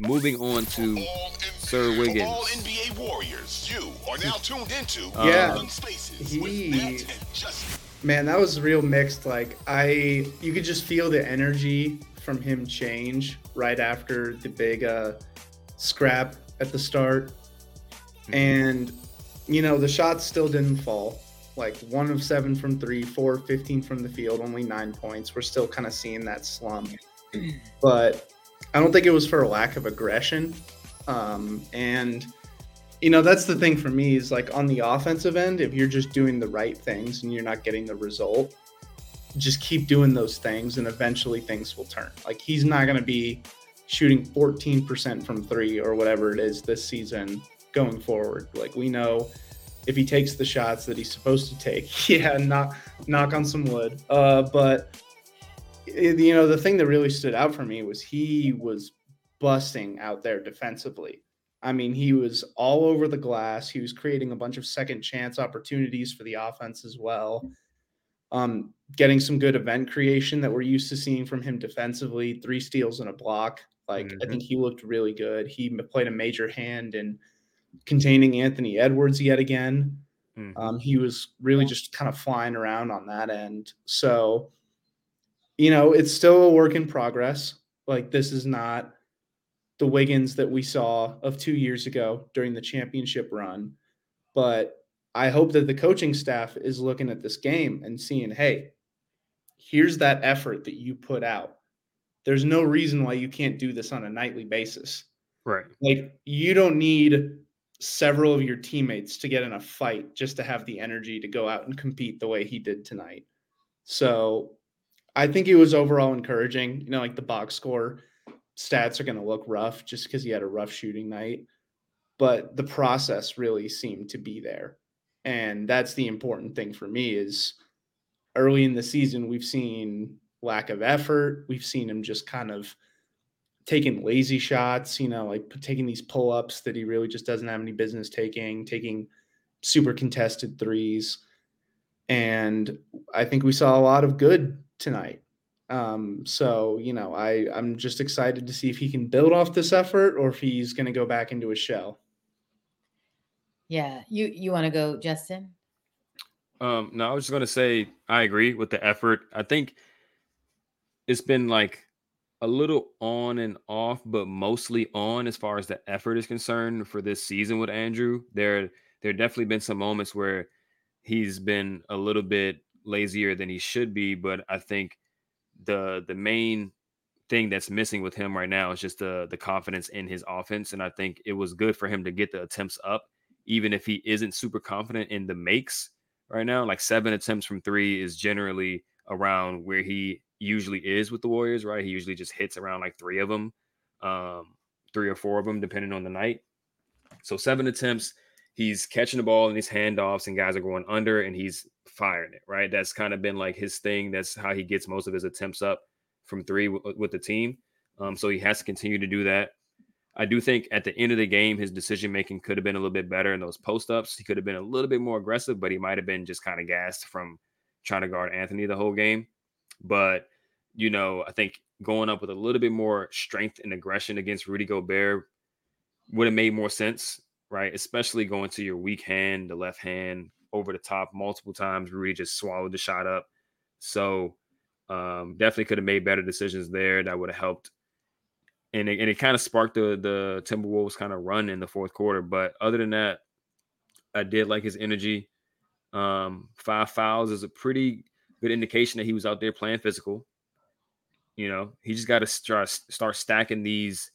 Moving on to Sir Wiggins. All NBA Warriors, you are now tuned into Yeah. Spaces He- with Matt and Justin. Man, that was real mixed. Like I, you could just feel the energy from him change right after the big uh, scrap at the start, and you know the shots still didn't fall. Like one of seven from three, four of 15 from the field, only nine points. We're still kind of seeing that slump, but I don't think it was for a lack of aggression. Um, and you know that's the thing for me is like on the offensive end if you're just doing the right things and you're not getting the result just keep doing those things and eventually things will turn. Like he's not going to be shooting 14% from three or whatever it is this season going forward. Like we know if he takes the shots that he's supposed to take yeah knock knock on some wood. Uh, but you know the thing that really stood out for me was he was busting out there defensively I mean, he was all over the glass. He was creating a bunch of second chance opportunities for the offense as well. Um, getting some good event creation that we're used to seeing from him defensively, three steals and a block. Like, I think he looked really good. He played a major hand in containing Anthony Edwards yet again. Mhm. Um, he was really just kind of flying around on that end. So, you know, it's still a work in progress. Like, this is not the Wiggins that we saw of two years ago during the championship run. But I hope that the coaching staff is looking at this game and seeing, hey, here's that effort that you put out. There's no reason why you can't do this on a nightly basis. Right. Like, you don't need several of your teammates to get in a fight just to have the energy to go out and compete the way he did tonight. So I think it was overall encouraging. You know, like the box score stats are going to look rough just because he had a rough shooting night, but the process really seemed to be there. And that's the important thing for me is early in the season, we've seen lack of effort. We've seen him just kind of taking lazy shots, you know, like taking these pull ups that he really just doesn't have any business taking, taking super contested threes. And I think we saw a lot of good tonight. Um, so, you know, I, I'm just excited to see if he can build off this effort or if he's going to go back into his shell. Yeah, you you want to go, Justin? Um, no, I was just gonna say I agree with the effort. I think it's been like a little on and off, but mostly on as far as the effort is concerned for this season with Andrew. There there definitely been some moments where he's been a little bit lazier than he should be, but I think the the main thing that's missing with him right now is just the the confidence in his offense. And I think it was good for him to get the attempts up, even if he isn't super confident in the makes right now. Like seven attempts from three is generally around where he usually is with the Warriors, right? He usually just hits around like three of them, um, three or four of them, depending on the night. So seven attempts, he's catching the ball in these handoffs, and guys are going under, and he's firing it, right? That's kind of been like his thing. That's how he gets most of his attempts up from three w- with the team. Um, so he has to continue to do that. I do think at the end of the game, his decision making could have been a little bit better in those post ups. He could have been a little bit more aggressive, but he might have been just kind of gassed from trying to guard Anthony the whole game. But, you know, I think going up with a little bit more strength and aggression against Rudy Gobert would have made more sense, right? Especially going to your weak hand, the left hand over the top multiple times. Rudy just swallowed the shot up. So um, definitely could have made better decisions there. That would have helped and it, and it kind of sparked the the Timberwolves kind of run in the fourth quarter. But other than that, I did like his energy. Um, five fouls is a pretty good indication that he was out there playing physical. You know, he just got to start start stacking these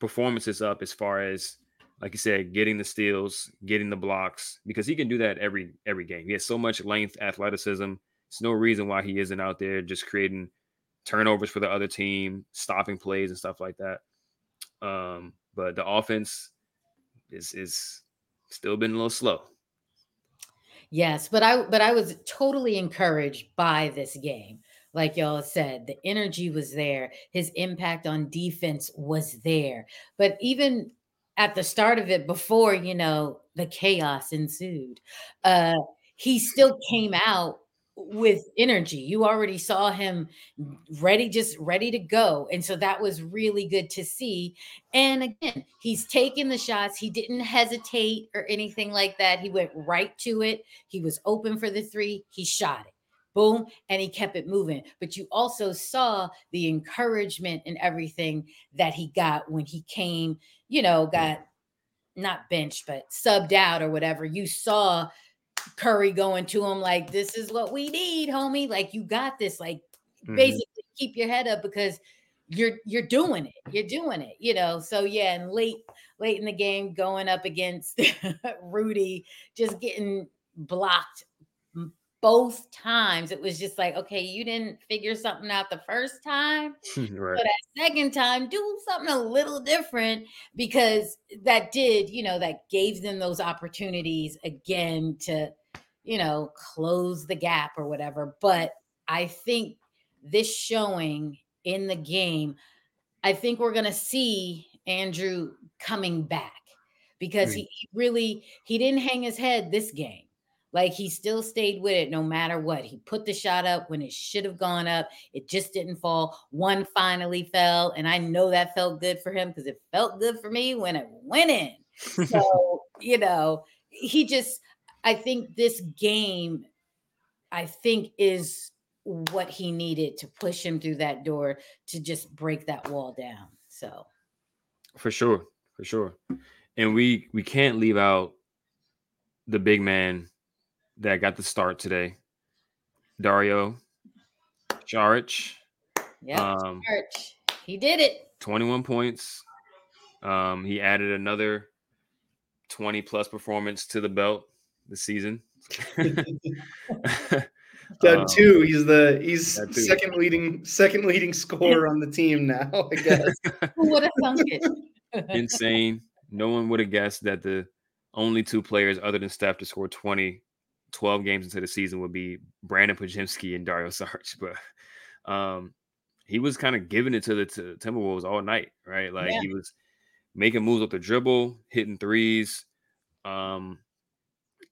performances up as far as like you said, getting the steals, getting the blocks, because he can do that every every game. He has so much length, athleticism. It's no reason why he isn't out there just creating turnovers for the other team, stopping plays and stuff like that. Um, but the offense is is still been a little slow. Yes, but I but I was totally encouraged by this game. Like y'all said, the energy was there. His impact on defense was there. But even at the start of it, before you know the chaos ensued, uh, he still came out with energy. You already saw him ready, just ready to go. And so that was really good to see. And again, he's taking the shots. He didn't hesitate or anything like that. He went right to it. He was open for the three. He shot it. Boom. And he kept it moving. But you also saw the encouragement and everything that he got when he came, you know, got not benched, but subbed out or whatever. You saw Curry going to him like, "This is what we need, homie. Like you got this. Like mm-hmm. basically keep your head up because you're you're doing it. You're doing it. You know. So yeah, and late late in the game, going up against Rudy, just getting blocked both times it was just like okay you didn't figure something out the first time right. but that second time do something a little different because that did you know that gave them those opportunities again to you know close the gap or whatever but i think this showing in the game i think we're going to see andrew coming back because mm. he really he didn't hang his head this game like he still stayed with it no matter what. He put the shot up when it should have gone up. It just didn't fall. One finally fell. And I know that felt good for him because it felt good for me when it went in. So, you know, he just, I think this game, I think is what he needed to push him through that door to just break that wall down. So, for sure, for sure. And we we can't leave out the big man that got the start today. Dario Saric. Yeah, um, He did it. 21 points. Um, he added another 20 plus performance to the belt this season. Done um, two. He's the he's second leading second leading scorer on the team now. I guess. Who would have thunk it? Insane. No one would have guessed that the only two players other than Steph to score 20 12 games into the season would be Brandon Podziemski and Dario Saric, but um, he was kind of giving it to the to Timberwolves all night, right? Like yeah. he was making moves with the dribble, hitting threes. Um,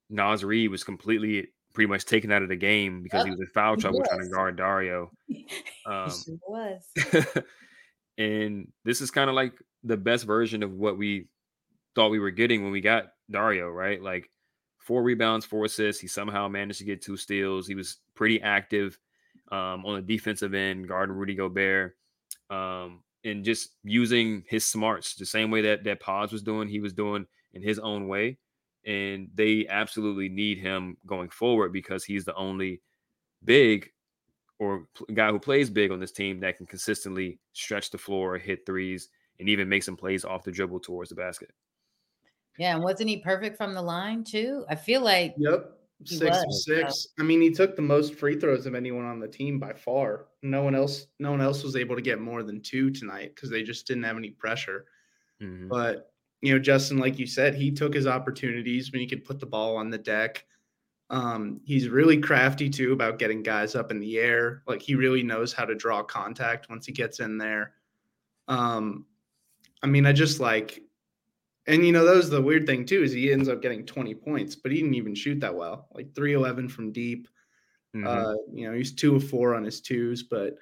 Naz Reid was completely pretty much taken out of the game because oh, he was in foul trouble trying to guard Dario. Um, sure was. and this is kind of like the best version of what we thought we were getting when we got Dario, right? Like four rebounds, four assists. He somehow managed to get two steals. He was pretty active um, on the defensive end, guarding Rudy Gobert, um, and just using his smarts the same way that that Pods was doing. He was doing in his own way, and they absolutely need him going forward because he's the only big or guy who plays big on this team that can consistently stretch the floor, hit threes, and even make some plays off the dribble towards the basket. Yeah, and wasn't he perfect from the line too? I feel like Yep. Six was, six. I mean, he took the most free throws of anyone on the team by far. No one else, no one else was able to get more than two tonight because they just didn't have any pressure. Mm-hmm. But you know, Justin, like you said, he took his opportunities when he could put the ball on the deck. Um, he's really crafty too about getting guys up in the air. Like he really knows how to draw contact once he gets in there. Um, I mean, I just like and you know, that was the weird thing too, is he ends up getting 20 points, but he didn't even shoot that well. Like 311 from deep. Mm-hmm. Uh, you know, he's two of four on his twos, but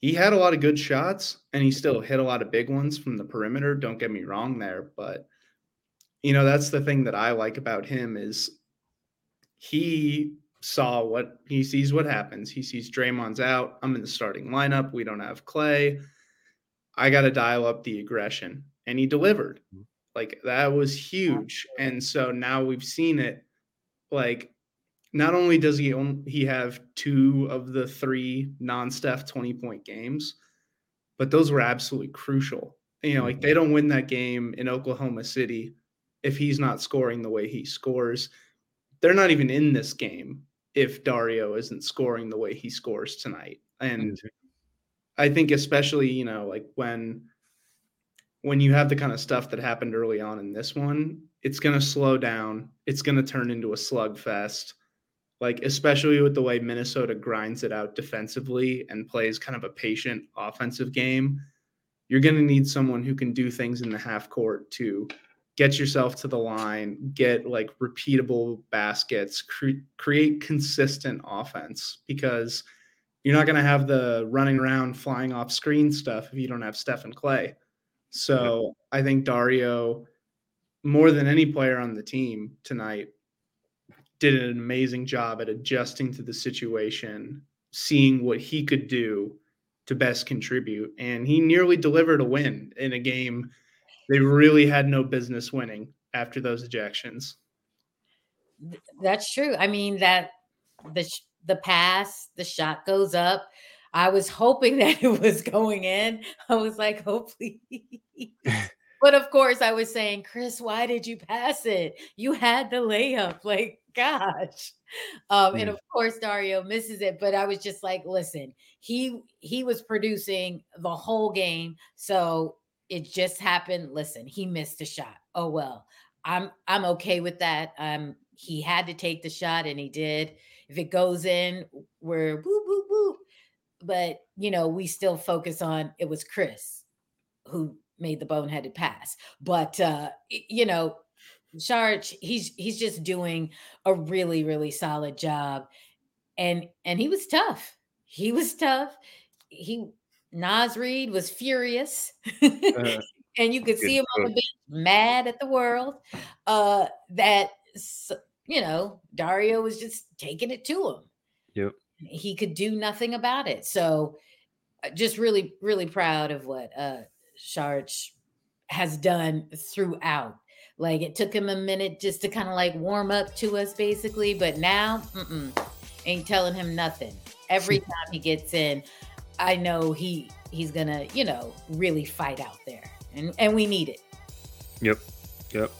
he had a lot of good shots and he still hit a lot of big ones from the perimeter. Don't get me wrong there, but you know, that's the thing that I like about him is he saw what he sees what happens. He sees Draymond's out. I'm in the starting lineup. We don't have Klay. I got to dial up the aggression. And he delivered. Mm-hmm. Like that was huge. And so now we've seen it. Like not only does he own, he have two of the three non-Steph 20 point games, but those were absolutely crucial. You know, like they don't win that game in Oklahoma City if he's not scoring the way he scores. They're not even in this game if Dario isn't scoring the way he scores tonight. And I think especially, you know, like when when you have the kind of stuff that happened early on in this one, it's going to slow down. It's going to turn into a slugfest. Like, especially with the way Minnesota grinds it out defensively and plays kind of a patient offensive game, you're going to need someone who can do things in the half court to get yourself to the line, get like repeatable baskets, cre- create consistent offense because you're not going to have the running around, flying off screen stuff if you don't have Steph and Klay. Mm-hmm. So I think Dario, more than any player on the team tonight, did an amazing job at adjusting to the situation, seeing what he could do to best contribute. And he nearly delivered a win in a game they really had no business winning after those ejections. That's true. I mean that the the pass, the shot goes up. I was hoping that it was going in. I was like, hopefully. but of course, I was saying, Chris, why did you pass it? You had the layup. Like, gosh. Um, and of course, Dario misses it. But I was just like, listen, he he was producing the whole game. So it just happened. Listen, he missed a shot. Oh well. I'm I'm okay with that. Um, he had to take the shot and he did. If it goes in, we're but you know, we still focus on it was Chris who made the boneheaded pass. But uh, you know, Saric, he's he's just doing a really, really solid job. And and he was tough. He was tough. He Naz Reid was furious. Uh, and you could see him on the bench mad at the world. Uh that you know, Dario was just taking it to him. Yep he could do nothing about it. So uh, just really, really proud of what uh Saric has done throughout. Like it took him a minute just to kind of like warm up to us basically, but now ain't telling him nothing. Every time he gets in, I know he he's gonna, you know, really fight out there. And and we need it. Yep. Yep.